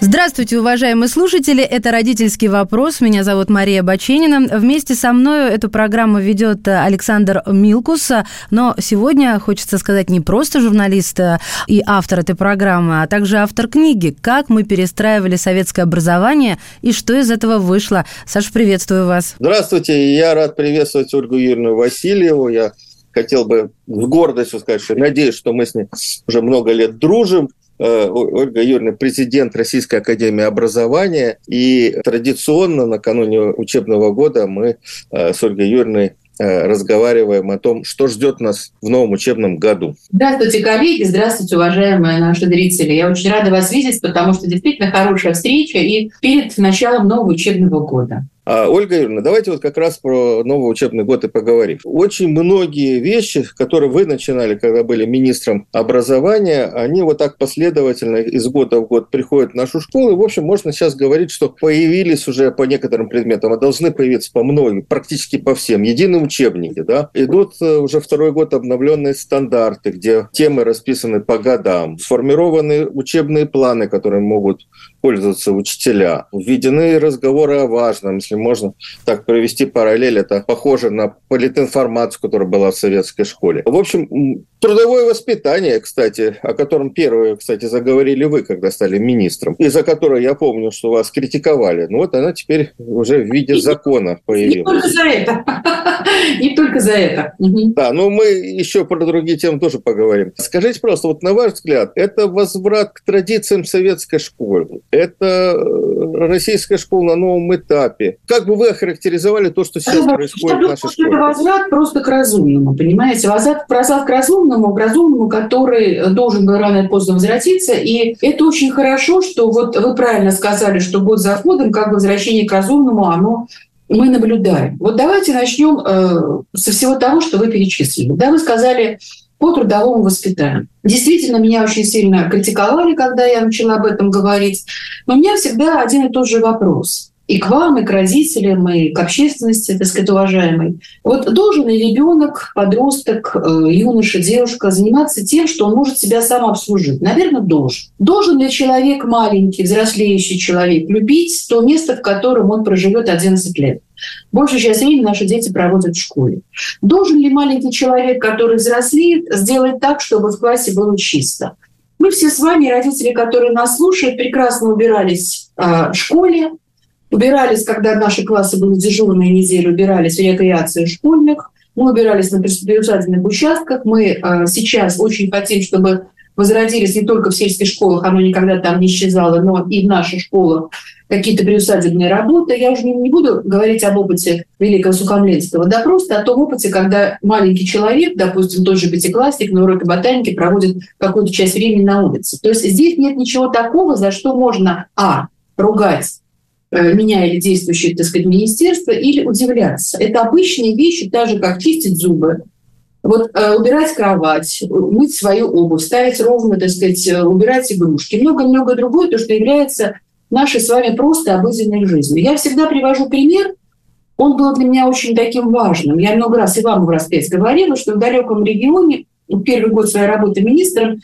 Здравствуйте, уважаемые слушатели. Это «Родительский вопрос». Меня зовут Мария Баченина. Вместе со мной эту программу ведет Александр Милкус. Но сегодня хочется сказать не просто журналист и автор этой программы, а также автор книги «Как мы перестраивали советское образование и что из этого вышло». Саша, приветствую вас. Здравствуйте. Я рад приветствовать Ольгу Юрьевну Васильеву. Я хотел бы с гордостью сказать, что надеюсь, что мы с ней уже много лет дружим. Э, Ольга Юрьевна, президент Российской Академии Образования. И традиционно накануне учебного года мы э, с Ольгой Юрьевной э, разговариваем о том, что ждет нас в новом учебном году. Здравствуйте, коллеги, здравствуйте, уважаемые наши зрители. Я очень рада вас видеть, потому что действительно хорошая встреча и перед началом нового учебного года. А, Ольга Юрьевна, давайте вот как раз про новый учебный год и поговорим. Очень многие вещи, которые вы начинали, когда были министром образования, они вот так последовательно из года в год приходят в нашу школу. И, в общем, можно сейчас говорить, что появились уже по некоторым предметам, а должны появиться по многим, практически по всем. Единые учебники, да. Идут э, уже второй год обновленные стандарты, где темы расписаны по годам. Сформированы учебные планы, которые могут пользоваться учителя. Введены разговоры о важном, если можно так провести параллель, это похоже на политинформацию, которая была в советской школе. В общем, трудовое воспитание, кстати, о котором первые, кстати, заговорили вы, когда стали министром, и за которое я помню, что вас критиковали. Ну вот она теперь уже в виде закона появилась. Не только за это. Не только за это. Да, но мы еще про другие темы тоже поговорим. Скажите просто, вот на ваш взгляд, это возврат к традициям советской школы? Это э, российская школа на новом этапе? Как бы вы охарактеризовали то, что сейчас происходит в нашей школе? Это возврат просто к разумному, понимаете? Возврат, возврат к разумному, к разумному, который должен был рано или поздно возвратиться. И это очень хорошо, что вот вы правильно сказали, что год за годом, как бы возвращение к разумному, оно мы наблюдаем. Вот давайте начнем э, со всего того, что вы перечислили. Да, вы сказали по трудовому воспитанию. Действительно, меня очень сильно критиковали, когда я начала об этом говорить. Но у меня всегда один и тот же вопрос и к вам, и к родителям, и к общественности, так сказать, уважаемой. Вот должен ли ребенок, подросток, э, юноша, девушка заниматься тем, что он может себя сам обслужить? Наверное, должен. Должен ли человек маленький, взрослеющий человек любить то место, в котором он проживет 11 лет? Большую часть времени наши дети проводят в школе. Должен ли маленький человек, который взрослеет, сделать так, чтобы в классе было чисто? Мы все с вами, родители, которые нас слушают, прекрасно убирались э, в школе, Убирались, когда наши классы были дежурные недели, убирались в рекреации школьных, мы убирались на приусадебных участках. Мы э, сейчас очень хотим, чтобы возродились не только в сельских школах, оно никогда там не исчезало, но и в наших школах какие-то приусадебные работы. Я уже не, не буду говорить об опыте Великого Сухомлинского, да просто о том опыте, когда маленький человек, допустим, тот же пятиклассник на уроке ботаники проводит какую-то часть времени на улице. То есть здесь нет ничего такого, за что можно, а, ругать меня или действующее, так сказать, министерство, или удивляться. Это обычные вещи, так же, как чистить зубы, вот э, убирать кровать, мыть свою обувь, ставить ровно, так сказать, э, убирать игрушки, много-много другое, то, что является нашей с вами просто обыденной жизнью. Я всегда привожу пример, он был для меня очень таким важным. Я много раз и вам в раз говорила, что в далеком регионе, первый год своей работы министром,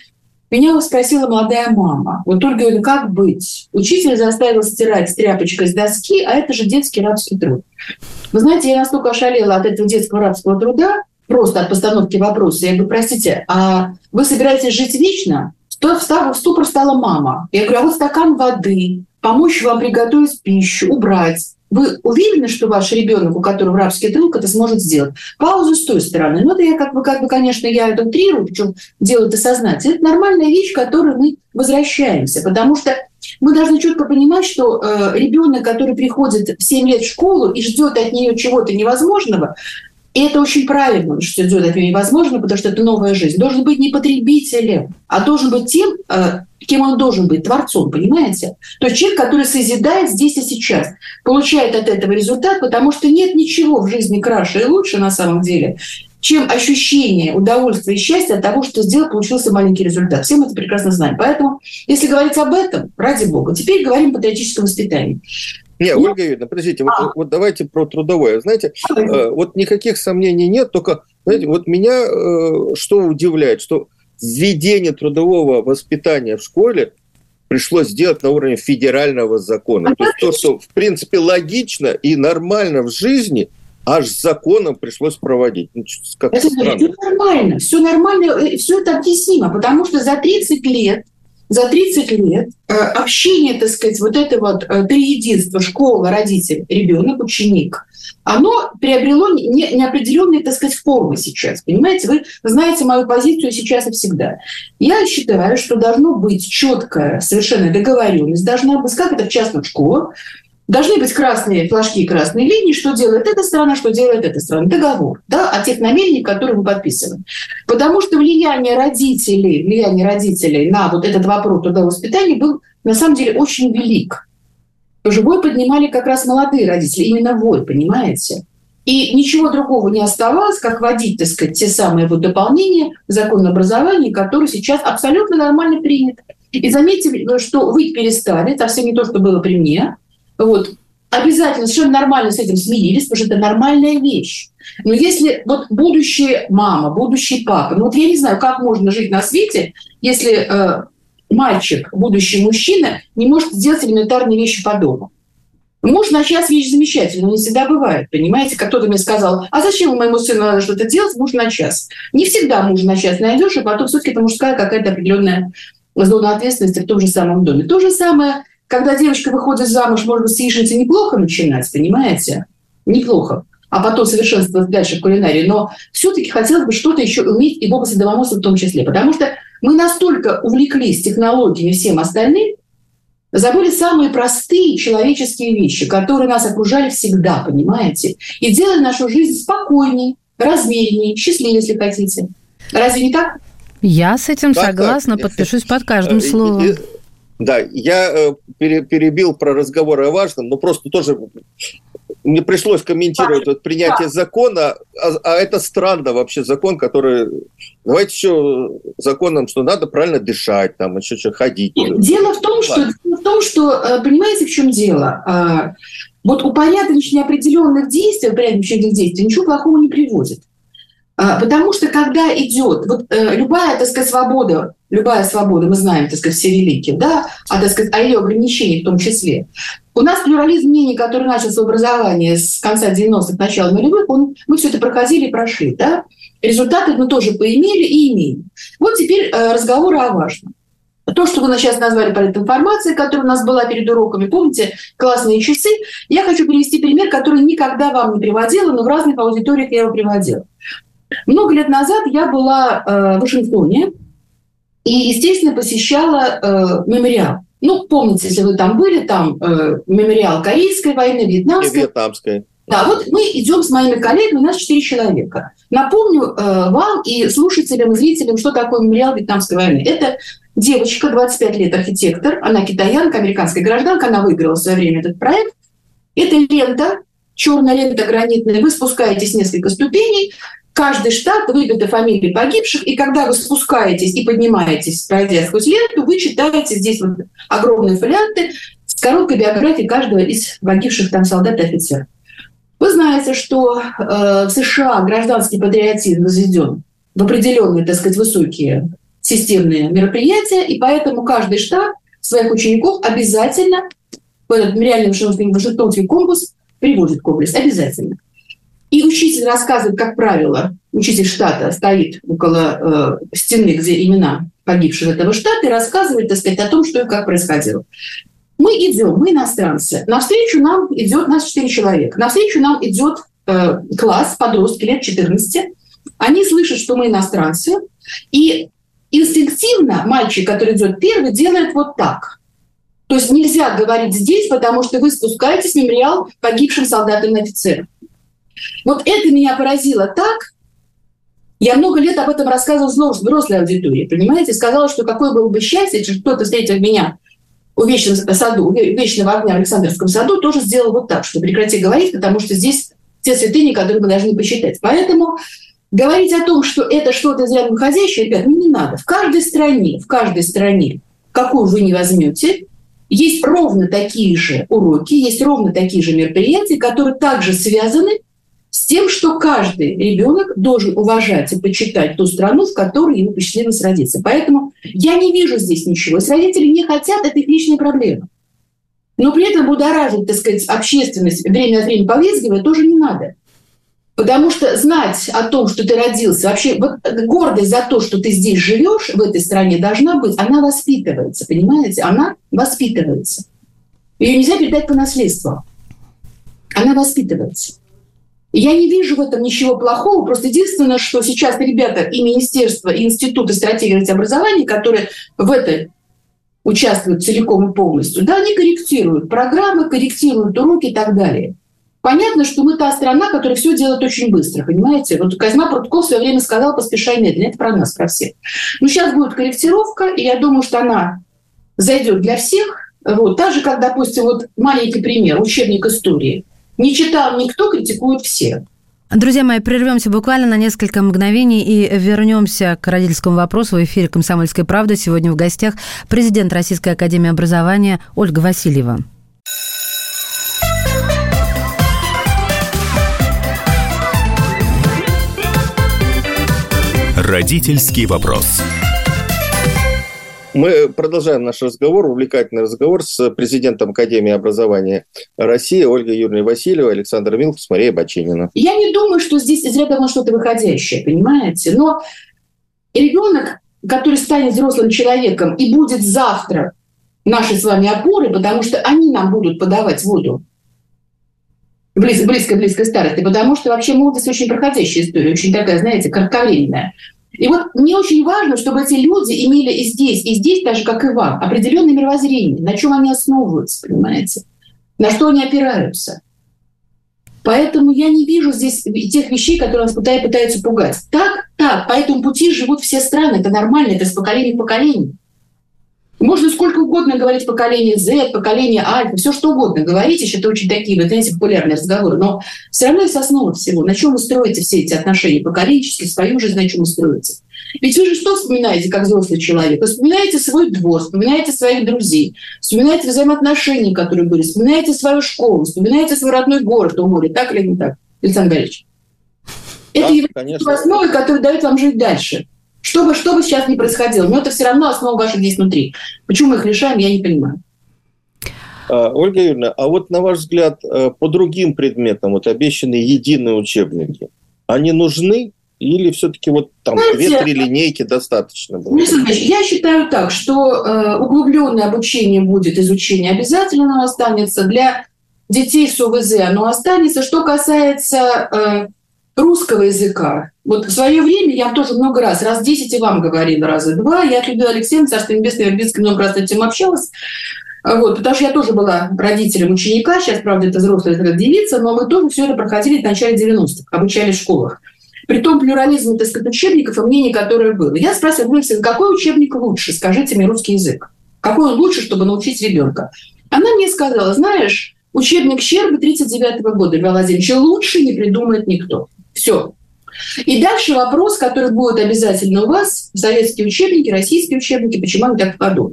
меня спросила молодая мама. Вот говорю, как быть? Учитель заставил стирать тряпочкой с доски, а это же детский рабский труд. Вы знаете, я настолько ошалела от этого детского рабского труда, просто от постановки вопроса. Я говорю, простите, а вы собираетесь жить вечно? В ступор стала мама. Я говорю, а вот стакан воды, помочь вам приготовить пищу, убрать. Вы уверены, что ваш ребенок, у которого рабский труд, это сможет сделать? Паузу с той стороны. Ну, это я как бы, как бы конечно, я это утрирую, причем делаю это сознательно. Это нормальная вещь, к которой мы возвращаемся, потому что мы должны четко понимать, что э, ребенок, который приходит в 7 лет в школу и ждет от нее чего-то невозможного, и это очень правильно, что от нее невозможно, потому что это новая жизнь. Должен быть не потребителем, а должен быть тем, э, кем он должен быть, творцом, понимаете? То есть человек, который созидает здесь и сейчас, получает от этого результат, потому что нет ничего в жизни краше и лучше на самом деле, чем ощущение удовольствия и счастья от того, что сделал, получился маленький результат. Все мы это прекрасно знаем. Поэтому, если говорить об этом, ради бога, теперь говорим о патриотическом воспитании. Не, ну, Ольга Юрьевна, подождите, а. вот, вот давайте про трудовое. Знаете, э, вот никаких сомнений нет, только, знаете, вот меня э, что удивляет, что введение трудового воспитания в школе пришлось сделать на уровне федерального закона. А то есть то, что, в принципе, логично и нормально в жизни, аж законом пришлось проводить. Ну, как это странно. все нормально, все нормально, э, все это объяснимо, потому что за 30 лет за 30 лет э, общение, так сказать, вот это вот э, триединство школа, родитель, ребенок, ученик, оно приобрело неопределенные, так сказать, формы сейчас. Понимаете, вы знаете мою позицию сейчас и всегда. Я считаю, что должно быть четкая совершенно договоренность, должна быть, как это в частных школах, Должны быть красные флажки и красные линии, что делает эта страна, что делает эта страна. Договор да, о тех намерениях, которые мы подписываем. Потому что влияние родителей, влияние родителей на вот этот вопрос трудового воспитания был на самом деле очень велик. Живой поднимали как раз молодые родители, именно вой, понимаете? И ничего другого не оставалось, как вводить, так сказать, те самые вот дополнения в закон образования, которые сейчас абсолютно нормально приняты. И заметьте, что вы перестали, совсем не то, что было при мне, вот, обязательно совершенно нормально с этим смирились, потому что это нормальная вещь. Но если вот будущая мама, будущий папа, ну вот я не знаю, как можно жить на свете, если э, мальчик, будущий мужчина, не может сделать элементарные вещи по дому. Муж на час вещь замечательная, не всегда бывает, понимаете? Как кто-то мне сказал, а зачем моему сыну надо что-то делать, муж на час. Не всегда муж на час найдешь, и потом все-таки это мужская какая-то определенная зона ответственности в том же самом доме. То же самое когда девочка выходит замуж, может быть, с яичницы неплохо начинать, понимаете? Неплохо. А потом совершенствовать дальше в кулинарии. Но все-таки хотелось бы что-то еще уметь и в области домоводства в том числе. Потому что мы настолько увлеклись технологиями всем остальным, забыли самые простые человеческие вещи, которые нас окружали всегда, понимаете? И делали нашу жизнь спокойней, размеренней, счастливее, если хотите. Разве не так? Я с этим так, согласна, так. подпишусь под каждым словом. Да, я э, перебил про разговор о важном, но просто тоже мне пришлось комментировать вот принятие закона, а, а это странно вообще закон, который... Давайте еще законом, что надо правильно дышать, там еще что ходить. Дело в том, что, в том, что э, понимаете, в чем дело? А, вот упорядочение определенных действий, упорядочение действий ничего плохого не приводит. А, потому что когда идет вот, э, любая, так сказать, свобода, любая свобода, мы знаем, так сказать, все великие, да, а, так сказать, о ее ограничении в том числе. У нас плюрализм мнений, который начался в образовании с конца 90-х, начала нулевых, он, мы все это проходили и прошли, да. Результаты мы тоже поимели и имеем. Вот теперь э, разговоры о важном. То, что вы сейчас назвали политинформацией, которая у нас была перед уроками, помните, классные часы, я хочу привести пример, который никогда вам не приводила, но в разных аудиториях я его приводила. Много лет назад я была э, в Вашингтоне и, естественно, посещала э, мемориал. Ну, помните, если вы там были, там э, мемориал Корейской войны, Вьетнамской. И Вьетнамской. Да, вот мы идем с моими коллегами, у нас четыре человека. Напомню э, вам и слушателям, и зрителям, что такое мемориал Вьетнамской войны. Это девочка, 25 лет, архитектор, она китаянка, американская гражданка, она выиграла в свое время этот проект. Это лента, черная лента гранитная, вы спускаетесь несколько ступеней, каждый штат выбиты фамилии погибших, и когда вы спускаетесь и поднимаетесь, пройдя сквозь ленту, вы читаете здесь вот огромные фолианты с короткой биографией каждого из погибших там солдат и офицеров. Вы знаете, что э, в США гражданский патриотизм возведен в определенные, так сказать, высокие системные мероприятия, и поэтому каждый штат своих учеников обязательно в этот реальный Вашингтонский компас приводит комплекс. Обязательно. И учитель рассказывает, как правило, учитель штата стоит около э, стены, где имена погибших этого штата, и рассказывает, так сказать, о том, что и как происходило. Мы идем, мы иностранцы. Навстречу нам идет, нас четыре человека. Навстречу нам идет э, класс, подростки лет 14. Они слышат, что мы иностранцы. И инстинктивно мальчик, который идет первый, делает вот так. То есть нельзя говорить здесь, потому что вы спускаетесь в мемориал погибшим солдатам и офицерам. Вот это меня поразило так. Я много лет об этом рассказывала взрослой аудитории, понимаете? Сказала, что какое было бы счастье, если кто-то встретил меня у вечного саду, у вечного огня в Александровском саду, тоже сделал вот так, что прекрати говорить, потому что здесь те святыни, которые мы должны посчитать. Поэтому говорить о том, что это что-то из ряда выходящее, ребят, ну не надо. В каждой стране, в каждой стране, какую вы не возьмете, есть ровно такие же уроки, есть ровно такие же мероприятия, которые также связаны тем, что каждый ребенок должен уважать и почитать ту страну, в которой ему посчастливилось родиться. Поэтому я не вижу здесь ничего. Если родители не хотят, это их личная проблема. Но при этом будоражить, так сказать, общественность время от времени повизгивая тоже не надо. Потому что знать о том, что ты родился, вообще вот гордость за то, что ты здесь живешь, в этой стране, должна быть, она воспитывается, понимаете? Она воспитывается. Ее нельзя передать по наследству. Она воспитывается. Я не вижу в этом ничего плохого. Просто единственное, что сейчас ребята и Министерство, и Институты стратегии образования, которые в этой участвуют целиком и полностью, да, они корректируют программы, корректируют уроки и так далее. Понятно, что мы та страна, которая все делает очень быстро, понимаете? Вот Козьма Прутков в свое время сказал «поспешай медленно». Это про нас, про всех. Но сейчас будет корректировка, и я думаю, что она зайдет для всех. Вот. Так же, как, допустим, вот маленький пример, учебник истории. Не читал никто, критикуют все. Друзья мои, прервемся буквально на несколько мгновений и вернемся к родительскому вопросу в эфире «Комсомольской правды». Сегодня в гостях президент Российской академии образования Ольга Васильева. Родительский вопрос. Мы продолжаем наш разговор, увлекательный разговор с президентом Академии образования России Ольгой Юрьевной Васильевой, Александр Милкус, Мария Бачинина. Я не думаю, что здесь из ряда что-то выходящее, понимаете? Но ребенок, который станет взрослым человеком и будет завтра нашей с вами опорой, потому что они нам будут подавать воду, близко-близкой старости, потому что вообще молодость очень проходящая история, очень такая, знаете, кратковременная. И вот мне очень важно, чтобы эти люди имели и здесь, и здесь, так же, как и вам, определенное мировоззрение, на чем они основываются, понимаете, на что они опираются. Поэтому я не вижу здесь тех вещей, которые нас пытаются пугать. Так, так, по этому пути живут все страны, это нормально, это с поколения в поколение. Можно сколько угодно говорить поколение Z, поколение Альфа, все что угодно говорить, еще это очень такие, вы знаете, популярные разговоры, но все равно есть основа всего. На чем вы строите все эти отношения поколенческие, свою жизнь на чем вы строите? Ведь вы же что вспоминаете, как взрослый человек? Вы вспоминаете свой двор, вспоминаете своих друзей, вспоминаете взаимоотношения, которые были, вспоминаете свою школу, вспоминаете свой родной город у моря, так или не так, Александр Галич? Это да, является основой, которая дает вам жить дальше. Что бы, что бы сейчас ни происходило, но это все равно основа ваших действий внутри. Почему мы их решаем, я не понимаю. А, Ольга Юрьевна, а вот на ваш взгляд, э, по другим предметам, вот обещанные единые учебники, они нужны или все-таки вот там две-три линейки достаточно было? Я считаю так, что э, углубленное обучение будет, изучение обязательно останется. Для детей с ОВЗ оно останется. Что касается э, русского языка. Вот в свое время я тоже много раз, раз 10 и вам говорила, раза два. Я от Людмилы Алексеевны, Царство Небесное, Вербицкой много раз с этим общалась. Вот, потому что я тоже была родителем ученика, сейчас, правда, это взрослая девица, но мы тоже все это проходили в начале 90-х, обучались в школах. При том плюрализме, так сказать, учебников и мнений, которое было. Я спрашиваю, какой учебник лучше, скажите мне русский язык? Какой он лучше, чтобы научить ребенка? Она мне сказала, знаешь, учебник Щербы 39 -го года, Льва Владимировича, лучше не придумает никто. Все. И дальше вопрос, который будет обязательно у вас, советские учебники, российские учебники, почему они так в ходу.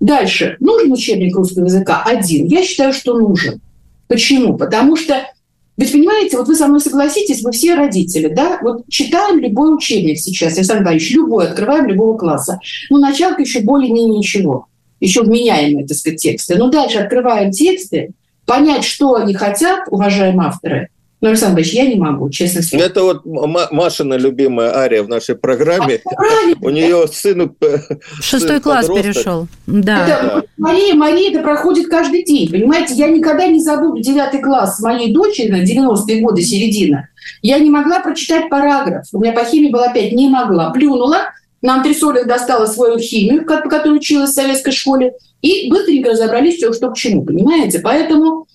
Дальше. Нужен учебник русского языка? Один. Я считаю, что нужен. Почему? Потому что ведь, понимаете, вот вы со мной согласитесь, мы все родители, да? Вот читаем любой учебник сейчас, Александр Иванович, любой, открываем любого класса. Ну, началка еще более-менее ничего. Еще вменяемые, так сказать, тексты. Но дальше открываем тексты, понять, что они хотят, уважаемые авторы, ну, Александр Ильич, я не могу, честно сказать. Это вот Машина любимая ария в нашей программе. А, У нее сын... Шестой класс перешел. Да. Это, Мария, Мария, это проходит каждый день. Понимаете, я никогда не забуду девятый класс моей дочери, на 90-е годы, середина. Я не могла прочитать параграф. У меня по химии была опять не могла. Плюнула, на антресолях достала свою химию, по которой училась в советской школе, и быстренько разобрались, все, что к чему, понимаете? Поэтому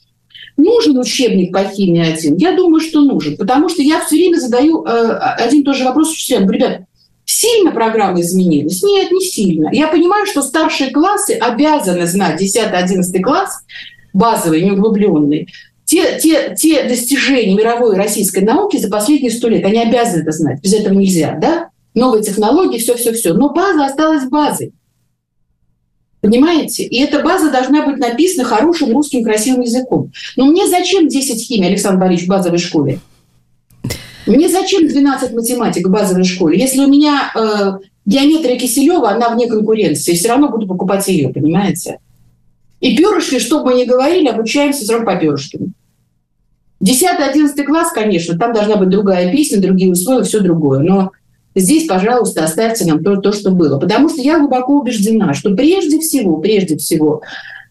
Нужен учебник по химии один? Я думаю, что нужен, потому что я все время задаю э, один и тот же вопрос учителям. Ребят, сильно программы изменились? Нет, не сильно. Я понимаю, что старшие классы обязаны знать, 10-11 класс, базовый, неуглубленный, те, те, те достижения мировой российской науки за последние сто лет, они обязаны это знать, без этого нельзя, да? Новые технологии, все-все-все. Но база осталась базой. Понимаете? И эта база должна быть написана хорошим русским красивым языком. Но мне зачем 10 химий, Александр Борисович, в базовой школе? Мне зачем 12 математик в базовой школе? Если у меня э, геометрия Киселева, она вне конкуренции, все равно буду покупать ее, понимаете? И перышки, что бы ни говорили, обучаемся все равно по перышкам. 10-11 класс, конечно, там должна быть другая песня, другие условия, все другое. Но здесь, пожалуйста, оставьте нам то, то, что было. Потому что я глубоко убеждена, что прежде всего, прежде всего,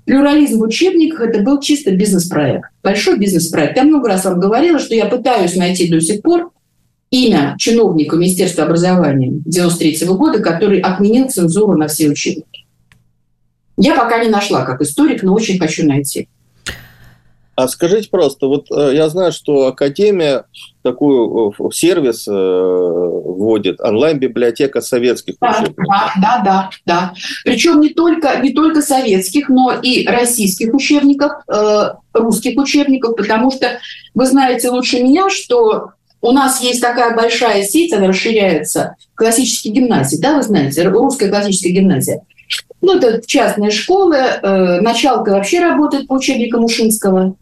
плюрализм в учебниках – это был чисто бизнес-проект, большой бизнес-проект. Я много раз вам говорила, что я пытаюсь найти до сих пор имя чиновника Министерства образования 93 года, который отменил цензуру на все учебники. Я пока не нашла как историк, но очень хочу найти. А скажите просто, вот э, я знаю, что Академия такую э, сервис э, вводит, онлайн-библиотека советских да, учебников. Да, да, да, да. Причем не только, не только советских, но и российских учебников, русских учебников, потому что вы знаете лучше меня, что у нас есть такая большая сеть, она расширяется, классические гимназии, да, вы знаете, русская классическая гимназия. Ну, это частные школы, началка вообще работает по учебникам Ушинского.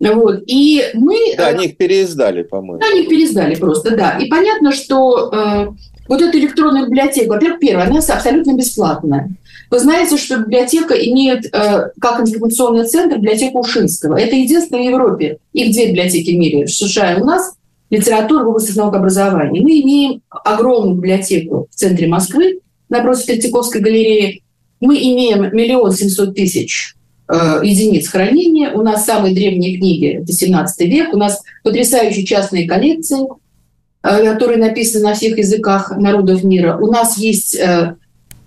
Вот. И мы... Да, они их переиздали, по-моему. Да, они их переиздали просто, да. И понятно, что э, вот эта электронная библиотека, во-первых, первое, она абсолютно бесплатная. Вы знаете, что библиотека имеет, э, как информационный центр, библиотеку Ушинского. Это единственное в Европе. Их две библиотеки в мире. В США у нас литература в области наук образования. Мы имеем огромную библиотеку в центре Москвы, напротив Третьяковской галереи. Мы имеем миллион семьсот тысяч Э, единиц хранения. У нас самые древние книги – это 17 век. У нас потрясающие частные коллекции, э, которые написаны на всех языках народов мира. У нас есть э,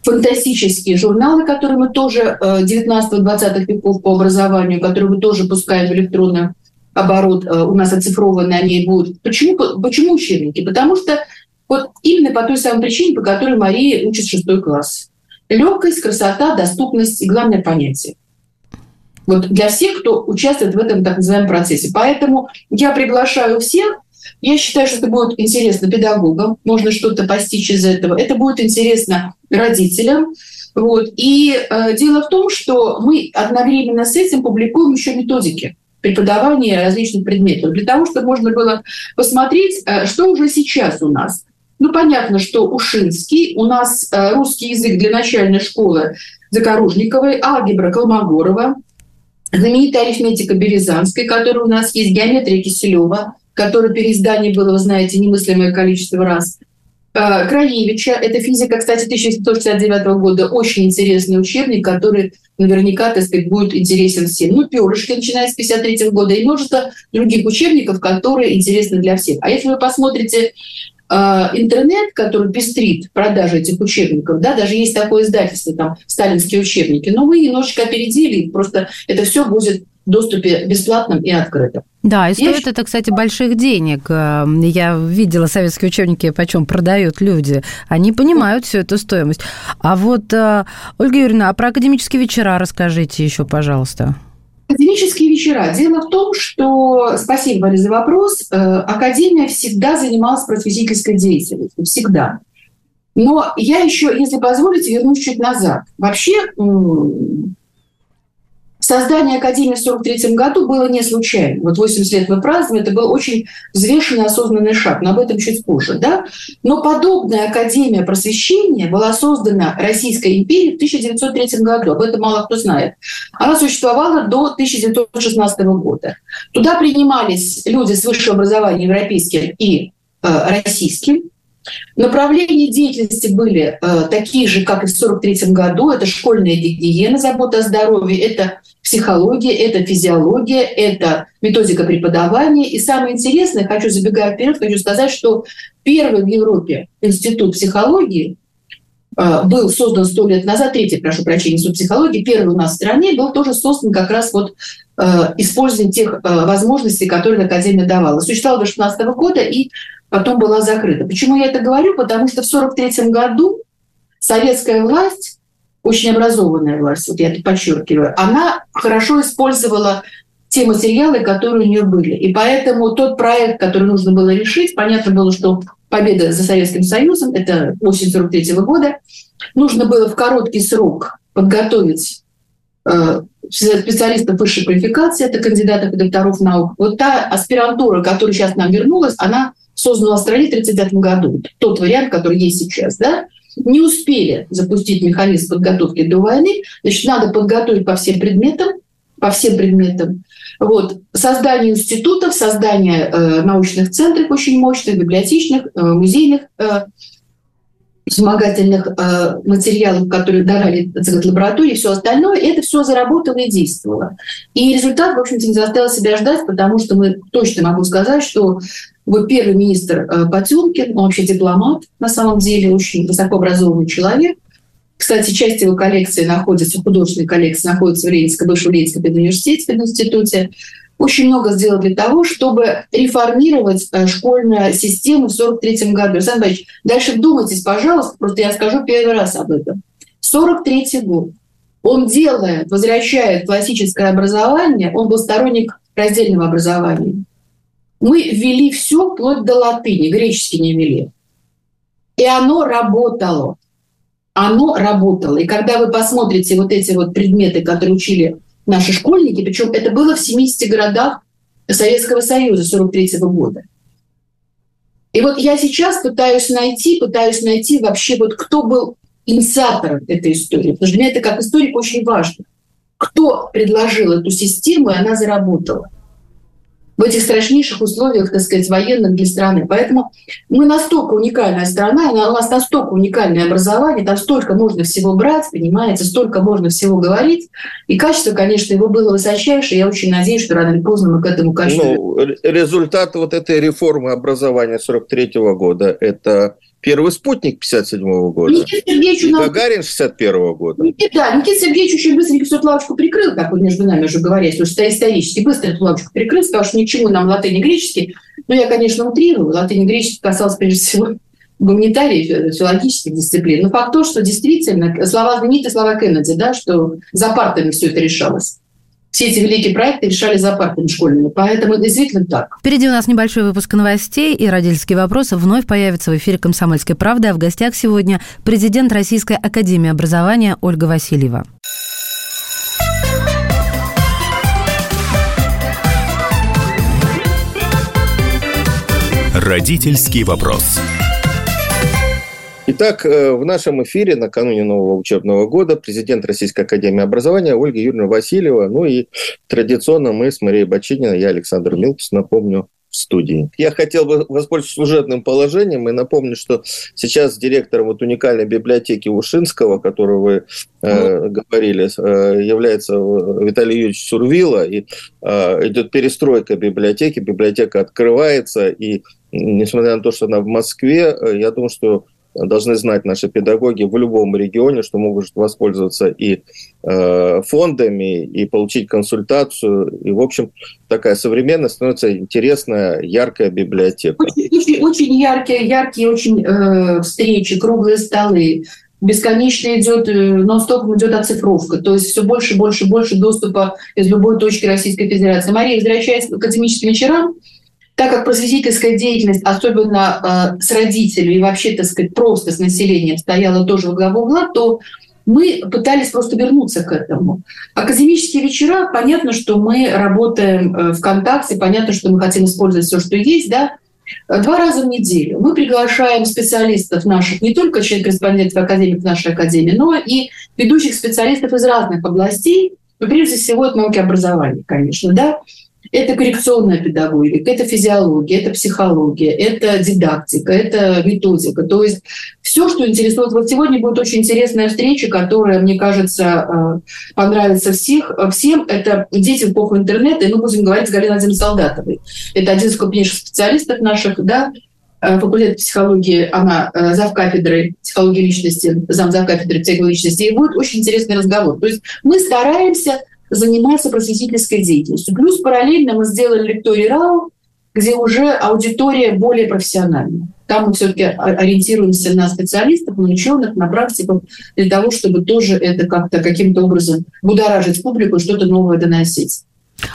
фантастические журналы, которые мы тоже 19-20 веков по образованию, которые мы тоже пускаем в электронный оборот, у нас оцифрованы они будут. Почему, почему учебники? Потому что вот именно по той самой причине, по которой Мария учит шестой класс. Легкость, красота, доступность и главное понятие. Вот для всех, кто участвует в этом так называемом процессе. Поэтому я приглашаю всех. Я считаю, что это будет интересно педагогам, можно что-то постичь из этого. Это будет интересно родителям. Вот. И э, дело в том, что мы одновременно с этим публикуем еще методики преподавания различных предметов, для того, чтобы можно было посмотреть, э, что уже сейчас у нас. Ну, понятно, что Ушинский, у нас э, русский язык для начальной школы Закоружниковой, алгебра Колмогорова, знаменитая арифметика Березанской, которая у нас есть, геометрия Киселева, которое переиздание было, вы знаете, немыслимое количество раз. Э, Краевича, это физика, кстати, 1969 года, очень интересный учебник, который наверняка, так сказать, будет интересен всем. Ну, Перышки, начиная с 1953 года, и множество других учебников, которые интересны для всех. А если вы посмотрите интернет, который пестрит продажи этих учебников, да, даже есть такое издательство, там, сталинские учебники, но мы немножечко опередили, просто это все будет в доступе бесплатном и открытом. Да, и стоит Я... это, кстати, больших денег. Э, я видела советские учебники, почем продают люди. Они понимают всю эту стоимость. А вот, э, Ольга Юрьевна, а про академические вечера расскажите еще, пожалуйста. Академические вечера. Дело в том, что, спасибо, Валя, за вопрос, э, Академия всегда занималась просветительской деятельностью, всегда. Но я еще, если позволите, вернусь чуть назад. Вообще, Создание Академии в 1943 году было не случайно. Вот 80 лет мы празднуем, это был очень взвешенный, осознанный шаг, но об этом чуть позже. Да? Но подобная Академия просвещения была создана Российской империей в 1903 году, об этом мало кто знает. Она существовала до 1916 года. Туда принимались люди с высшим образованием европейским и э, российским, Направления деятельности были э, такие же, как и в 1943 году. Это школьная гигиена, забота о здоровье, это психология, это физиология, это методика преподавания. И самое интересное, хочу забегая вперед, хочу сказать, что первый в Европе институт психологии был создан сто лет назад, третий, прошу прощения, институт психологии, первый у нас в стране, был тоже создан как раз вот э, использованием тех э, возможностей, которые Академия давала. Существовал до 16 года, и потом была закрыта. Почему я это говорю? Потому что в 1943 году советская власть, очень образованная власть, вот я это подчеркиваю, она хорошо использовала те материалы, которые у нее были. И поэтому тот проект, который нужно было решить, понятно было, что победа за Советским Союзом, это осень 43 года, нужно было в короткий срок подготовить э, специалистов высшей квалификации, это кандидатов и докторов наук. Вот та аспирантура, которая сейчас нам вернулась, она создана в Австралии в 1939 году. Тот вариант, который есть сейчас. Да? Не успели запустить механизм подготовки до войны, значит, надо подготовить по всем предметам, по всем предметам. Вот. Создание институтов, создание э, научных центров очень мощных, библиотечных, э, музейных э, вспомогательных э, материалов, которые давали лаборатории, все остальное, это все заработало и действовало. И результат, в общем-то, не заставил себя ждать, потому что мы точно могу сказать, что вот первый министр э, Потемкин, он вообще дипломат, на самом деле, очень высокообразованный человек. Кстати, часть его коллекции находится, художественной коллекции находится в Ленинском, бывшем Ленинском педуниверситете, институте очень много сделал для того, чтобы реформировать э, школьную систему в 1943 году. Александр Борисович, дальше вдумайтесь, пожалуйста, просто я скажу первый раз об этом. 43 год. Он делает, возвращает классическое образование, он был сторонник раздельного образования. Мы ввели все вплоть до латыни, греческий не ввели. И оно работало. Оно работало. И когда вы посмотрите вот эти вот предметы, которые учили наши школьники, причем это было в 70 городах Советского Союза 43 года. И вот я сейчас пытаюсь найти, пытаюсь найти вообще вот кто был инициатором этой истории, потому что для меня это как историк очень важно. Кто предложил эту систему, и она заработала в этих страшнейших условиях, так сказать, военных для страны. Поэтому мы настолько уникальная страна, у нас настолько уникальное образование, там столько можно всего брать, понимаете, столько можно всего говорить. И качество, конечно, его было высочайшее. Я очень надеюсь, что рано или поздно мы к этому качеству... Ну, результат вот этой реформы образования 43 года – это Первый спутник 57 -го года. Никита Сергеевич нам... Гагарин 61 -го года. Никита, да, Никита Сергеевич очень быстренько всю эту лавочку прикрыл, как вот между нами уже говоря, если уж исторически быстро эту лавочку прикрыл, сказал, что ничему нам латынь и греческий. Но я, конечно, утрирую. Латынь и греческий касался прежде всего гуманитарии, филологических дисциплин. Но факт то, что действительно слова знаменитые слова Кеннеди, да, что за партами все это решалось все эти великие проекты решали за партами школьными. Поэтому действительно так. Впереди у нас небольшой выпуск новостей, и родительские вопросы вновь появятся в эфире «Комсомольской правды». А в гостях сегодня президент Российской академии образования Ольга Васильева. Родительский вопрос. Итак, э, в нашем эфире накануне нового учебного года президент Российской Академии Образования Ольга Юрьевна Васильева. Ну и традиционно мы с Марией Бочининой, я Александр Милкус, напомню, в студии. Я хотел бы воспользоваться служебным положением и напомнить, что сейчас директором вот уникальной библиотеки Ушинского, которую вы э, говорили, э, является Виталий Юрьевич Сурвила, и э, идет перестройка библиотеки, библиотека открывается, и несмотря на то, что она в Москве, э, я думаю, что должны знать наши педагоги в любом регионе, что могут воспользоваться и э, фондами, и получить консультацию. И, в общем, такая современная становится интересная, яркая библиотека. Очень, очень, яркие, яркие очень э, встречи, круглые столы. Бесконечно идет, э, нон-стопом идет оцифровка. То есть все больше, больше, больше доступа из любой точки Российской Федерации. Мария, возвращаясь к академическим вечерам, так как просветительская деятельность, особенно э, с родителями и вообще, так сказать, просто с населением стояла тоже в главу угла, то мы пытались просто вернуться к этому. Академические вечера, понятно, что мы работаем э, ВКонтакте, понятно, что мы хотим использовать все, что есть, да, Два раза в неделю мы приглашаем специалистов наших, не только член-корреспондентов академиков нашей академии, но и ведущих специалистов из разных областей, но прежде всего от науки образования, конечно, да, это коррекционная педагогика, это физиология, это психология, это дидактика, это методика. То есть все, что интересует. Вот сегодня будет очень интересная встреча, которая, мне кажется, э, понравится всех, всем. Это дети в эпоху интернета, и мы будем говорить с Галиной Владимировной Солдатовой. Это один из крупнейших специалистов наших, да, э, факультет психологии, она э, зав кафедры психологии личности, зам зав кафедры психологии личности, и будет очень интересный разговор. То есть мы стараемся заниматься просветительской деятельностью. Плюс параллельно мы сделали лекторий РАУ, где уже аудитория более профессиональная. Там мы все-таки ориентируемся на специалистов, на ученых, на практиков, для того, чтобы тоже это как-то каким-то образом будоражить публику и что-то новое доносить.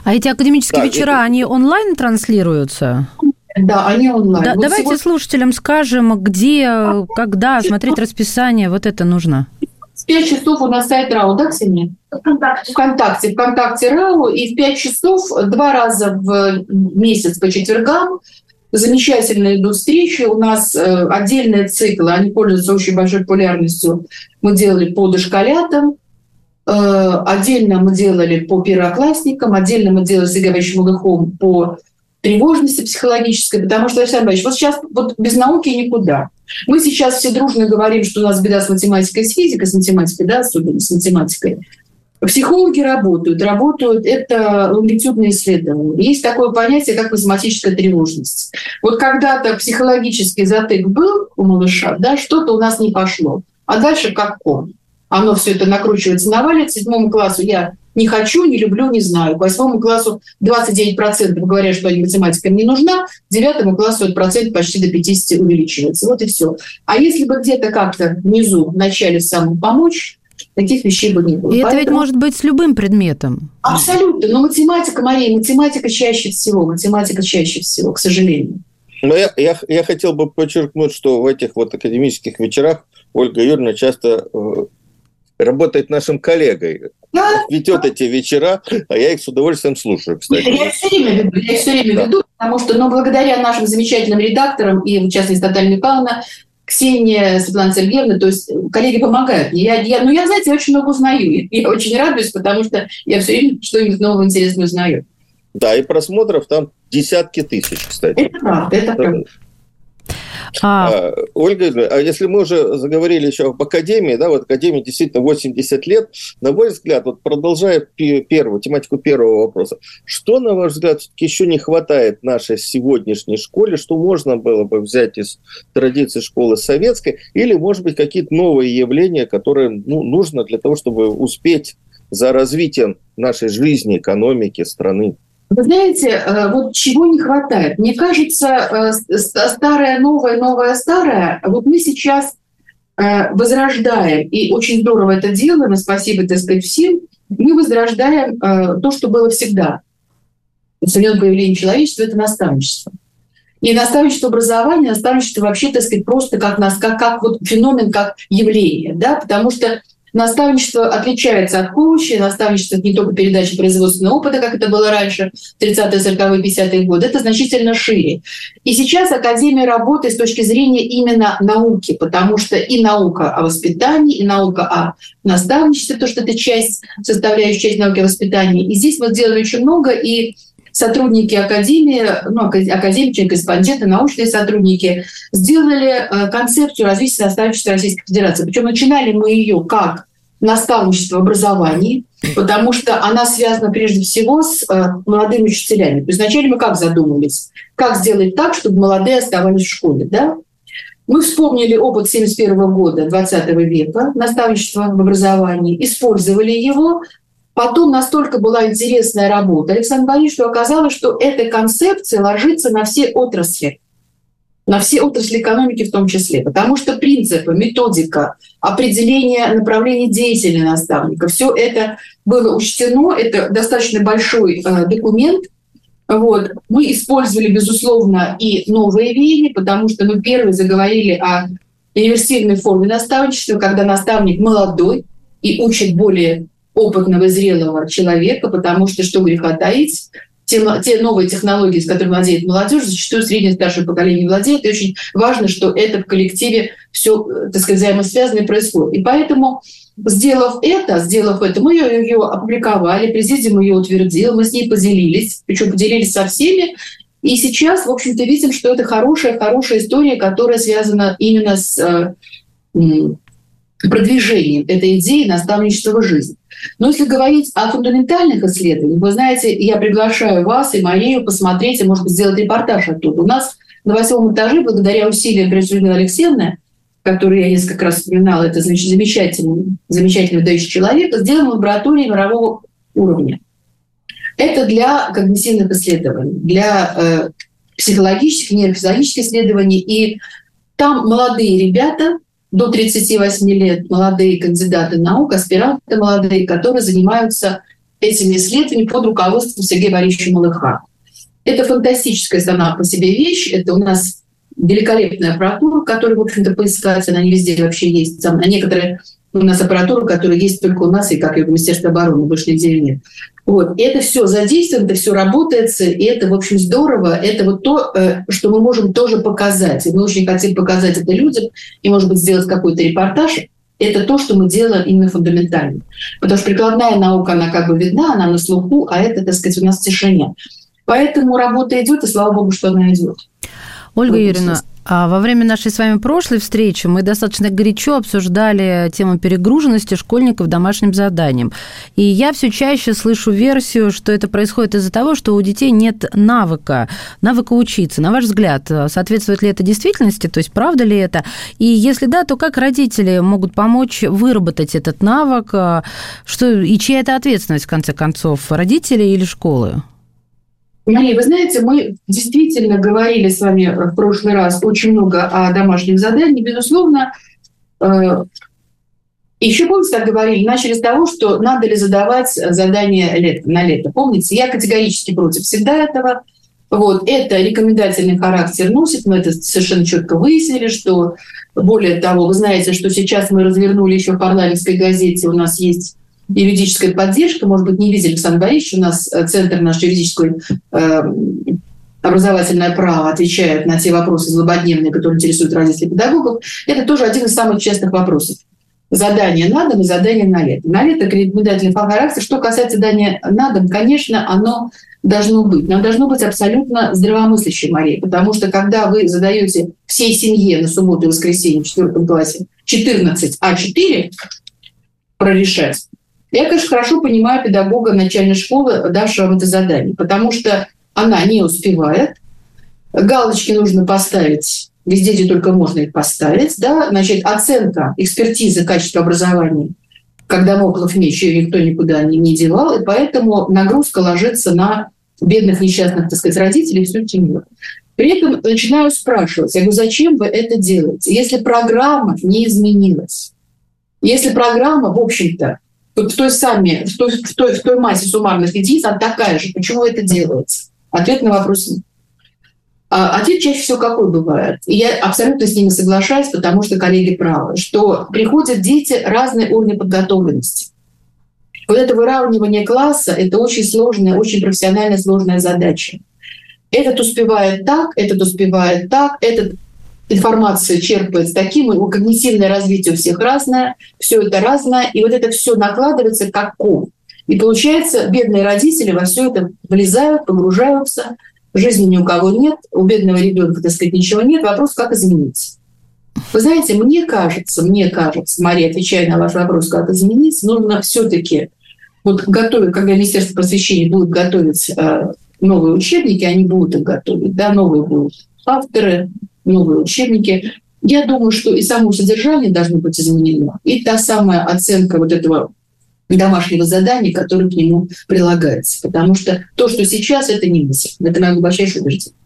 А эти академические да, вечера, это... они онлайн транслируются? Да, они онлайн. Да, вот давайте сегодня... слушателям скажем, где, когда смотреть расписание, вот это нужно. В 5 часов у нас сайт РАО, да, Ксения? Вконтакте. Вконтакте, Вконтакте РАО. И в 5 часов два раза в месяц по четвергам замечательные идут встречи. У нас э, отдельные циклы, они пользуются очень большой популярностью. Мы делали по дошколятам, э, отдельно мы делали по первоклассникам, отдельно мы делали с Игорем по тревожности психологической, потому что, Александр Иванович, вот сейчас вот без науки никуда. Мы сейчас все дружно говорим, что у нас беда с математикой, с физикой, с математикой, да, особенно с математикой. Психологи работают, работают, это лонгитюдные исследования. Есть такое понятие, как математическая тревожность. Вот когда-то психологический затык был у малыша, да, что-то у нас не пошло. А дальше как ком. Оно все это накручивается, наваливается. Седьмому классу я не хочу, не люблю, не знаю. К восьмому классу 29% говорят, что математика не нужна, к девятому классу этот процент почти до 50 увеличивается. Вот и все. А если бы где-то как-то внизу, в начале самому помочь, таких вещей бы не было. И Поэтому... это ведь может быть с любым предметом. Абсолютно. Но математика, Мария, математика чаще всего, математика чаще всего, к сожалению. Но я, я, я хотел бы подчеркнуть, что в этих вот академических вечерах Ольга Юрьевна часто э, работает нашим коллегой, ведет эти вечера, а я их с удовольствием слушаю, кстати. Я все время веду, я все время да. веду, потому что, ну, благодаря нашим замечательным редакторам, и в частности Наталья Михайловна, Ксения, Светлана Сергеевна, то есть коллеги помогают. Я, я, ну, я, знаете, очень много узнаю. Я очень радуюсь, потому что я все время что-нибудь нового интересного узнаю. Да, и просмотров там десятки тысяч, кстати. Это правда, это правда. А... а Ольга, а если мы уже заговорили еще об Академии, да, вот Академии действительно 80 лет, на мой взгляд, вот продолжая первую, тематику первого вопроса, что, на ваш взгляд, еще не хватает нашей сегодняшней школе, что можно было бы взять из традиции школы советской, или, может быть, какие-то новые явления, которые ну, нужно для того, чтобы успеть за развитием нашей жизни, экономики страны? Вы знаете, э, вот чего не хватает? Мне кажется, э, старое, новое, новое, старое. Вот мы сейчас э, возрождаем, и очень здорово это делаем, и спасибо, так сказать, всем, мы возрождаем то, что было всегда. Со времен появления человечества – это наставничество. И наставничество образования, наставничество вообще, так сказать, просто как, нас, как, как вот феномен, как явление, да, потому что Наставничество отличается от коуча. Наставничество – не только передача производственного опыта, как это было раньше, 30-е, 40-е, 50-е годы. Это значительно шире. И сейчас Академия работает с точки зрения именно науки, потому что и наука о воспитании, и наука о наставничестве, то, что это часть, составляющая часть науки о воспитании. И здесь мы сделали очень много, и сотрудники Академии, ну, академики, корреспонденты, научные сотрудники сделали э, концепцию развития наставничества Российской Федерации. Причем начинали мы ее как наставничество в образовании, потому что она связана прежде всего с э, молодыми учителями. То есть вначале мы как задумались? Как сделать так, чтобы молодые оставались в школе, да? Мы вспомнили опыт 1971 года, 20 века, наставничество в образовании, использовали его, Потом настолько была интересная работа Александр Борисович, что оказалось, что эта концепция ложится на все отрасли, на все отрасли экономики в том числе, потому что принципы, методика, определение направления деятельности наставника, все это было учтено, это достаточно большой э, документ, вот. Мы использовали, безусловно, и новые веяния, потому что мы первые заговорили о университетной форме наставничества, когда наставник молодой и учит более опытного, зрелого человека, потому что, что греха таить, те, те новые технологии, с которыми владеет молодежь, зачастую среднее старшее поколение владеет, и очень важно, что это в коллективе все, так сказать, взаимосвязано и происходит. И поэтому, сделав это, сделав это, мы ее, ее опубликовали, президиум ее утвердил, мы с ней поделились, причем поделились со всеми, и сейчас, в общем-то, видим, что это хорошая-хорошая история, которая связана именно с э, продвижением этой идеи наставничества в жизнь. Но если говорить о фундаментальных исследованиях, вы знаете, я приглашаю вас и Марию посмотреть и, может быть, сделать репортаж оттуда. У нас на восьмом этаже, благодаря усилиям Людмилы Алексеевны, которую я несколько раз вспоминала, это замечательный, замечательный выдающий человек, сделана лаборатория мирового уровня. Это для когнитивных исследований, для э, психологических, нейрофизиологических исследований. И там молодые ребята, до 38 лет молодые кандидаты наук, аспиранты молодые, которые занимаются этими исследованиями под руководством Сергея Борисовича Малыха. Это фантастическая сама по себе вещь. Это у нас великолепная аппаратура, которая, в общем-то, поискать, она не везде вообще есть. Там, а некоторые у нас аппаратура, которая есть только у нас, и как и в Министерстве обороны, больше нигде нет. Вот. И это все задействовано, это все работается, и это, в общем, здорово. Это вот то, э, что мы можем тоже показать. И мы очень хотим показать это людям, и, может быть, сделать какой-то репортаж. Это то, что мы делаем именно фундаментально. Потому что прикладная наука, она как бы видна, она на слуху, а это, так сказать, у нас тишине. Поэтому работа идет, и слава богу, что она идет. Ольга Юрьевна, а во время нашей с вами прошлой встречи мы достаточно горячо обсуждали тему перегруженности школьников домашним заданием. И я все чаще слышу версию, что это происходит из-за того, что у детей нет навыка, навыка учиться. На ваш взгляд, соответствует ли это действительности, то есть правда ли это? И если да, то как родители могут помочь выработать этот навык? Что, и чья это ответственность, в конце концов, родителей или школы? Мария, вы знаете, мы действительно говорили с вами в прошлый раз очень много о домашних заданиях. Безусловно, э, еще, помните, так говорили, начали с того, что надо ли задавать задания лет, на лето. Помните, я категорически против всегда этого. Вот, это рекомендательный характер носит, мы это совершенно четко выяснили, что более того, вы знаете, что сейчас мы развернули еще в парламентской газете, у нас есть юридическая поддержка. Может быть, не видели, Александр Борисович, у нас э, Центр наш юридический э, образовательное право отвечает на те вопросы злободневные, которые интересуют родителей педагогов. Это тоже один из самых частых вопросов. Задание на дом и задание на лето. На лето рекомендательный характер. Что касается задания на дом, конечно, оно должно быть. Но должно быть абсолютно здравомыслящей, Мария, потому что когда вы задаете всей семье на субботу и воскресенье в четвертом классе 14 А4 прорешать, я, конечно, хорошо понимаю педагога начальной школы, давшего вам это задание, потому что она не успевает, галочки нужно поставить везде, где только можно их поставить, да, значит, оценка, экспертиза качества образования, когда Моклов меч, ее никто никуда не, не девал, и поэтому нагрузка ложится на бедных несчастных, так сказать, родителей и всю семью. При этом начинаю спрашивать, я говорю, зачем вы это делаете? Если программа не изменилась, если программа, в общем-то, в той, сами, в той, в той, в той массе суммарных единиц, она такая же. Почему это делается? Ответ на вопрос нет. А ответ чаще всего какой бывает? И я абсолютно с ними соглашаюсь, потому что коллеги правы, что приходят дети разной уровня подготовленности. Вот это выравнивание класса – это очень сложная, очень профессиональная сложная задача. Этот успевает так, этот успевает так, этот информацию черпает с таким, его когнитивное развитие у всех разное, все это разное, и вот это все накладывается как ком. И получается, бедные родители во все это влезают, погружаются, жизни ни у кого нет, у бедного ребенка, так сказать, ничего нет. Вопрос, как измениться. Вы знаете, мне кажется, мне кажется, Мария, отвечая на ваш вопрос, как измениться, нужно все-таки вот готовить, когда Министерство просвещения будет готовить э, новые учебники, они будут их готовить, да, новые будут авторы, новые учебники. Я думаю, что и само содержание должно быть изменено, и та самая оценка вот этого домашнего задания, которое к нему прилагается. Потому что то, что сейчас, это не мысль. Это мое глубочайшее убеждение.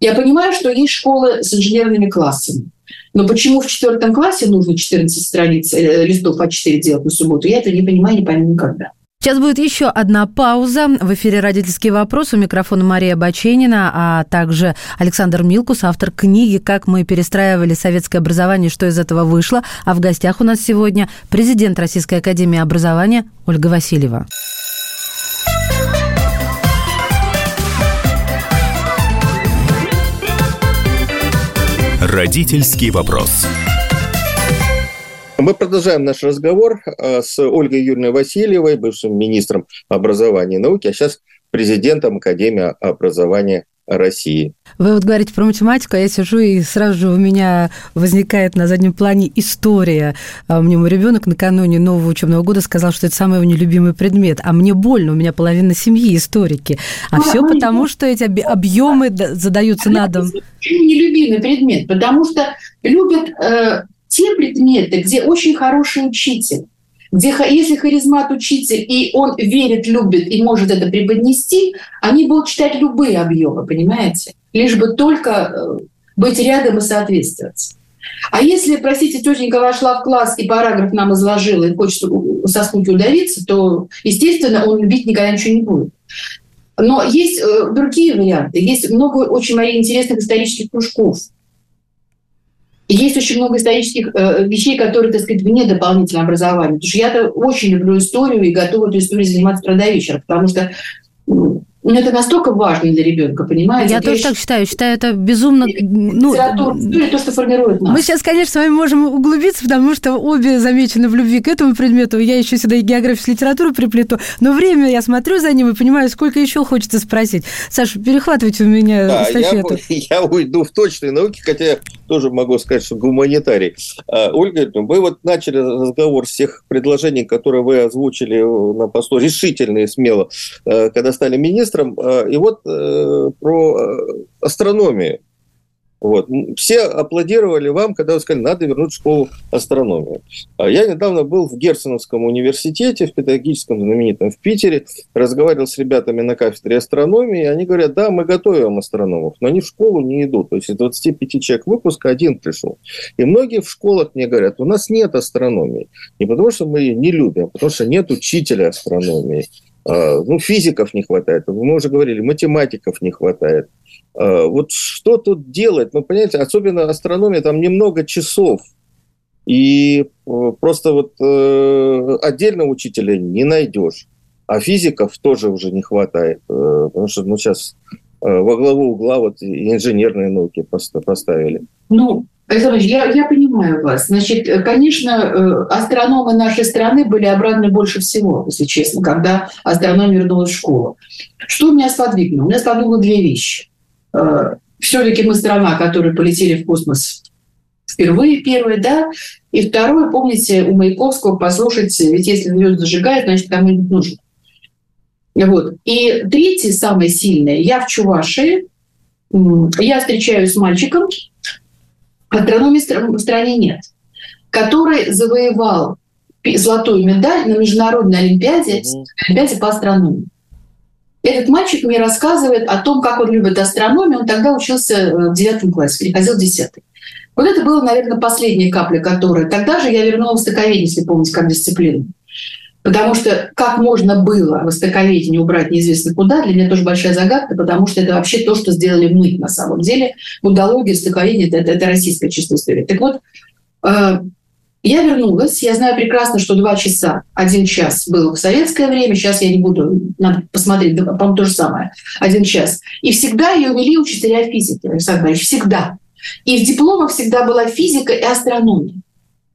Я понимаю, что есть школы с инженерными классами. Но почему в четвертом классе нужно 14 страниц э, листов А4 делать на субботу, я это не понимаю, не пойму никогда. Сейчас будет еще одна пауза. В эфире «Родительский вопрос». У микрофона Мария Баченина, а также Александр Милкус, автор книги «Как мы перестраивали советское образование, что из этого вышло». А в гостях у нас сегодня президент Российской академии образования Ольга Васильева. Родительский вопрос. Мы продолжаем наш разговор э, с Ольгой Юрьевной Васильевой, бывшим министром образования и науки, а сейчас президентом Академии образования России. Вы вот говорите про математику, а я сижу, и сразу же у меня возникает на заднем плане история. А мне мой ребенок накануне нового учебного года сказал, что это самый его нелюбимый предмет. А мне больно, у меня половина семьи историки. А все потому, что эти объемы задаются на дом. Нелюбимый предмет, потому что любят э, те предметы, где очень хороший учитель, где если харизмат учитель, и он верит, любит и может это преподнести, они будут читать любые объемы, понимаете? Лишь бы только э, быть рядом и соответствовать. А если, простите, тетенька вошла в класс и параграф нам изложила, и хочет со скуки удавиться, то, естественно, он любить никогда ничего не будет. Но есть э, другие варианты. Есть много очень, Мария, интересных исторических кружков. Есть очень много исторических э, вещей, которые, так сказать, вне дополнительного образования. Потому что я очень люблю историю и готова эту историю заниматься до потому что ну, это настолько важно для ребенка, понимаете? Я тоже я так считаю. Считаю, это безумно... Ну, то, что формирует нас. Мы сейчас, конечно, с вами можем углубиться, потому что обе замечены в любви к этому предмету. Я еще сюда и географию с литературой приплету. Но время, я смотрю за ним и понимаю, сколько еще хочется спросить. Саша, перехватывайте у меня да, эстафету. Я, я уйду в точные науки, хотя я тоже могу сказать, что гуманитарий. А, Ольга, вы вот начали разговор с тех предложений, которые вы озвучили на посту, решительно и смело, э, когда стали министром. А, и вот э, про э, астрономию. Вот. Все аплодировали вам, когда вы сказали, надо вернуть школу астрономии. А я недавно был в Герценовском университете, в педагогическом знаменитом в Питере, разговаривал с ребятами на кафедре астрономии, и они говорят, да, мы готовим астрономов, но они в школу не идут. То есть из 25 человек выпуска один пришел. И многие в школах мне говорят, у нас нет астрономии. Не потому, что мы ее не любим, а потому, что нет учителя астрономии. А, ну, физиков не хватает, мы уже говорили, математиков не хватает. А, вот что тут делать? Ну, понимаете, особенно астрономия, там немного часов. И э, просто вот э, отдельного учителя не найдешь. А физиков тоже уже не хватает. Э, потому что ну, сейчас во главу угла вот инженерные науки поставили. Ну, Александр я, я понимаю вас. Значит, конечно, астрономы нашей страны были обратны больше всего, если честно, когда астрономия вернулась в школу. Что у меня сподвигнуло? Меня сподвигнуло две вещи. Э, все-таки мы страна, которая полетели в космос впервые, первое, да. И второе, помните, у Маяковского послушать, ведь если звезды зажигают, значит, кому-нибудь нужно. Вот. И третье, самое сильное, я в Чувашии, я встречаюсь с мальчиком, астрономии в стране нет, который завоевал золотую медаль на международной олимпиаде, mm-hmm. олимпиаде по астрономии. Этот мальчик мне рассказывает о том, как он любит астрономию. Он тогда учился э, в девятом классе, переходил в десятый. Вот это было, наверное, последняя капля, которая... Тогда же я вернула востоковедение, если помните, как дисциплину. Потому что как можно было востоковедение убрать неизвестно куда, для меня тоже большая загадка, потому что это вообще то, что сделали мы на самом деле. Будология, востоковедение это, это, это российская чистая история. Так вот, э, я вернулась. Я знаю прекрасно, что два часа, один час был в советское время. Сейчас я не буду, надо посмотреть, по-моему, то же самое. Один час. И всегда ее вели учителя физики, Александр Борисович, всегда. И в дипломах всегда была физика и астрономия.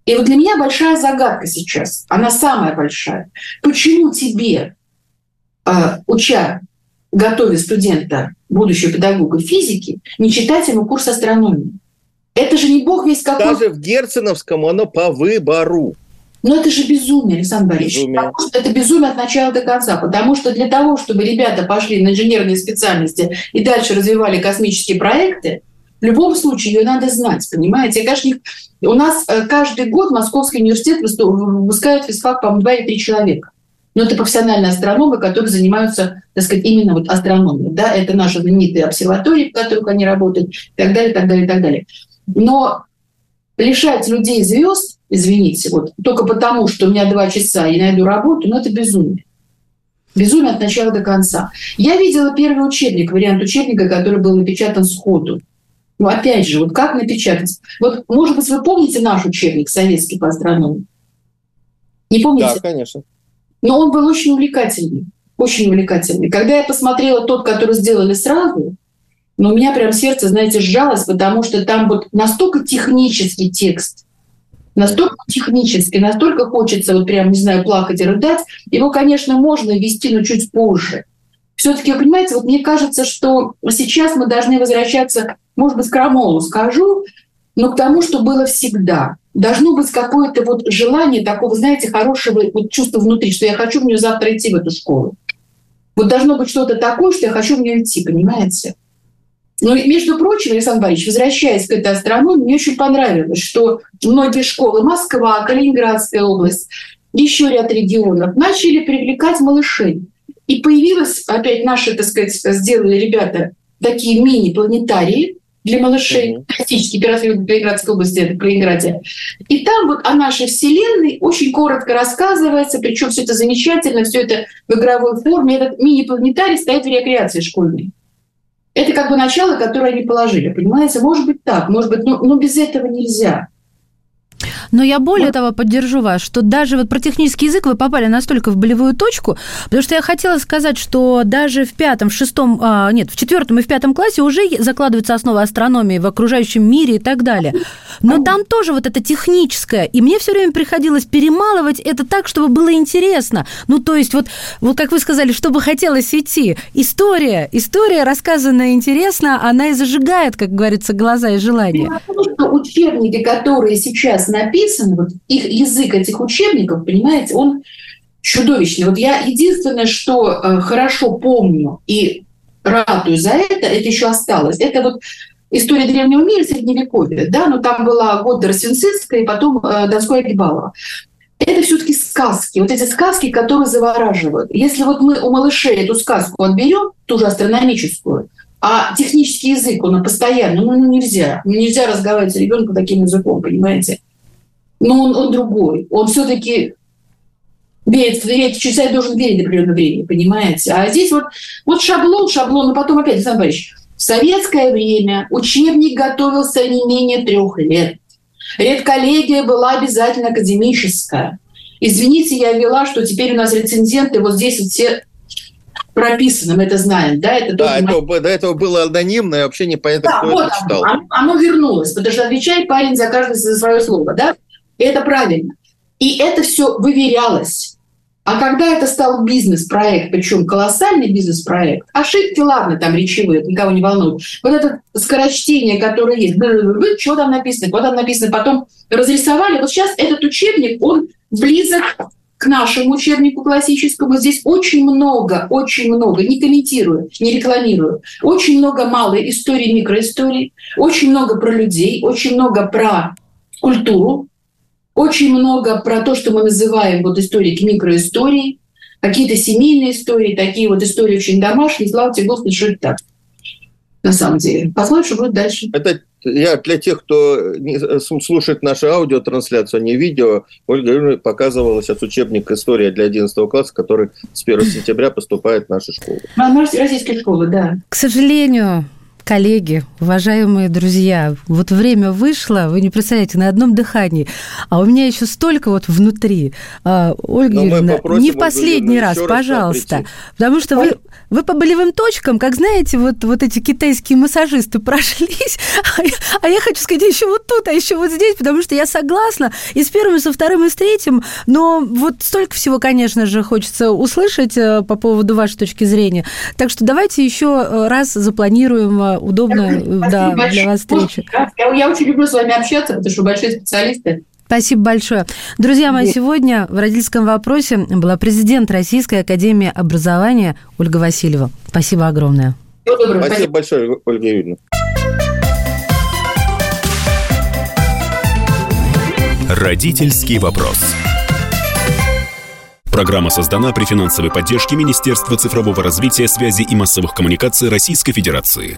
И вот для меня большая загадка сейчас, она самая большая. Почему тебе, а, уча, готовя студента, будущего педагога физики, не читать ему курс астрономии? Это же не бог весь какой. Даже в Герценовском оно по выбору. Но это же безумие, Александр Борисович. Безумие. Потому что это безумие от начала до конца. Потому что для того, чтобы ребята пошли на инженерные специальности и дальше развивали космические проекты, в любом случае ее надо знать, понимаете? Конечно, у нас э, каждый год Московский университет выпускает физфак, по-моему, два или три человека. Но это профессиональные астрономы, которые занимаются, так сказать, именно вот астрономией. Да? Это наши знаменитые обсерватории, в которых они работают, и так далее, и так далее, и так далее. Но лишать людей звезд, извините, вот только потому, что у меня два часа, и найду работу, ну это безумие. Безумие от начала до конца. Я видела первый учебник, вариант учебника, который был напечатан сходу. Ну, опять же, вот как напечатать? Вот, может быть, вы помните наш учебник советский по астрономии? Не помните? Да, конечно. Но он был очень увлекательный. Очень увлекательный. Когда я посмотрела тот, который сделали сразу, но у меня прям сердце, знаете, сжалось, потому что там вот настолько технический текст, настолько технический, настолько хочется вот прям, не знаю, плакать и рыдать. Его, конечно, можно вести, но чуть позже. Все-таки, понимаете, вот мне кажется, что сейчас мы должны возвращаться, может быть, Крамолу скажу, но к тому, что было всегда. Должно быть какое-то вот желание такого, знаете, хорошего вот чувства внутри, что я хочу в нее завтра идти в эту школу. Вот должно быть что-то такое, что я хочу в нее идти, понимаете? Ну, между прочим, Александр Борисович, возвращаясь к этой астрономии, мне очень понравилось, что многие школы, Москва, Калининградская область, еще ряд регионов, начали привлекать малышей. И появилось, опять наши, так сказать, сделали ребята такие мини-планетарии, для малышей, mm-hmm. классический пираты Калининградской области, это Калининграде. И там вот о нашей Вселенной очень коротко рассказывается, причем все это замечательно, все это в игровой форме. Этот мини-планетарий стоит в рекреации школьной. Это как бы начало, которое они положили, понимаете? Может быть так, может быть, но, но без этого нельзя. Но я более вот. того поддержу вас, что даже вот про технический язык вы попали настолько в болевую точку, потому что я хотела сказать, что даже в пятом, в шестом, а, нет, в четвертом и в пятом классе уже закладываются основы астрономии в окружающем мире и так далее. Но там тоже вот это техническое, и мне все время приходилось перемалывать это так, чтобы было интересно. Ну, то есть вот, вот как вы сказали, чтобы хотелось идти. История, история, рассказанная интересно, она и зажигает, как говорится, глаза и желания. Учебники, которые сейчас написаны, вот их язык этих учебников, понимаете, он чудовищный. Вот я единственное, что э, хорошо помню и радую за это, это еще осталось. Это вот история древнего мира, средневековья, да, но там была Годда Росинцицкая и потом э, Донская Гибалова. Это все-таки сказки, вот эти сказки, которые завораживают. Если вот мы у малышей эту сказку отберем, ту же астрономическую, а технический язык, он постоянно, ну, ну нельзя. Нельзя разговаривать с ребенком таким языком, понимаете? Но он, он другой. Он все-таки верит, верит, человек должен верить до определенного времени, понимаете? А здесь вот, вот шаблон, шаблон, но потом опять, Александр Борисович, в советское время учебник готовился не менее трех лет. Редколлегия была обязательно академическая. Извините, я ввела, что теперь у нас рецензенты вот здесь вот все прописаны, мы это знаем, да? Это да, это, мой... до этого было анонимно, и вообще непонятно, да, кто вот это читал. Оно, оно вернулось, потому что отвечает парень за каждое за свое слово, да? И это правильно. И это все выверялось. А когда это стал бизнес-проект, причем колоссальный бизнес-проект, ошибки, ладно, там речевые, никого не волнуют. Вот это скорочтение, которое есть, что там написано, что там написано, потом разрисовали. Вот сейчас этот учебник, он близок к нашему учебнику классическому. Здесь очень много, очень много, не комментирую, не рекламирую, очень много малой истории, микроистории, очень много про людей, очень много про культуру, очень много про то, что мы называем вот историки микроистории, какие-то семейные истории, такие вот истории очень домашние. Слава тебе, Господи, что это так на самом деле. Посмотрим, что будет дальше. Это я для тех, кто слушает нашу аудиотрансляцию, а не видео, Ольга Юрьевна показывала сейчас учебник «История для 11 класса», который с 1 сентября поступает в наши школы. Российские школы, да. К сожалению, коллеги, уважаемые друзья, вот время вышло, вы не представляете, на одном дыхании, а у меня еще столько вот внутри. А, Ольга Юрьевна, не в последний раз, пожалуйста, раз потому что вы, вы по болевым точкам, как знаете, вот, вот эти китайские массажисты прошлись, а я, а я хочу сказать, еще вот тут, а еще вот здесь, потому что я согласна и с первым, и со вторым, и с третьим, но вот столько всего, конечно же, хочется услышать э, по поводу вашей точки зрения. Так что давайте еще э, раз запланируем э, удобно да, для вас встречу. Я, я очень люблю с вами общаться, потому что большие специалисты. Спасибо большое. Друзья мои, сегодня в родительском вопросе была президент Российской Академии Образования Ольга Васильева. Спасибо огромное. Спасибо, Спасибо большое, Ольга Юрьевна. Родительский вопрос. Программа создана при финансовой поддержке Министерства цифрового развития, связи и массовых коммуникаций Российской Федерации.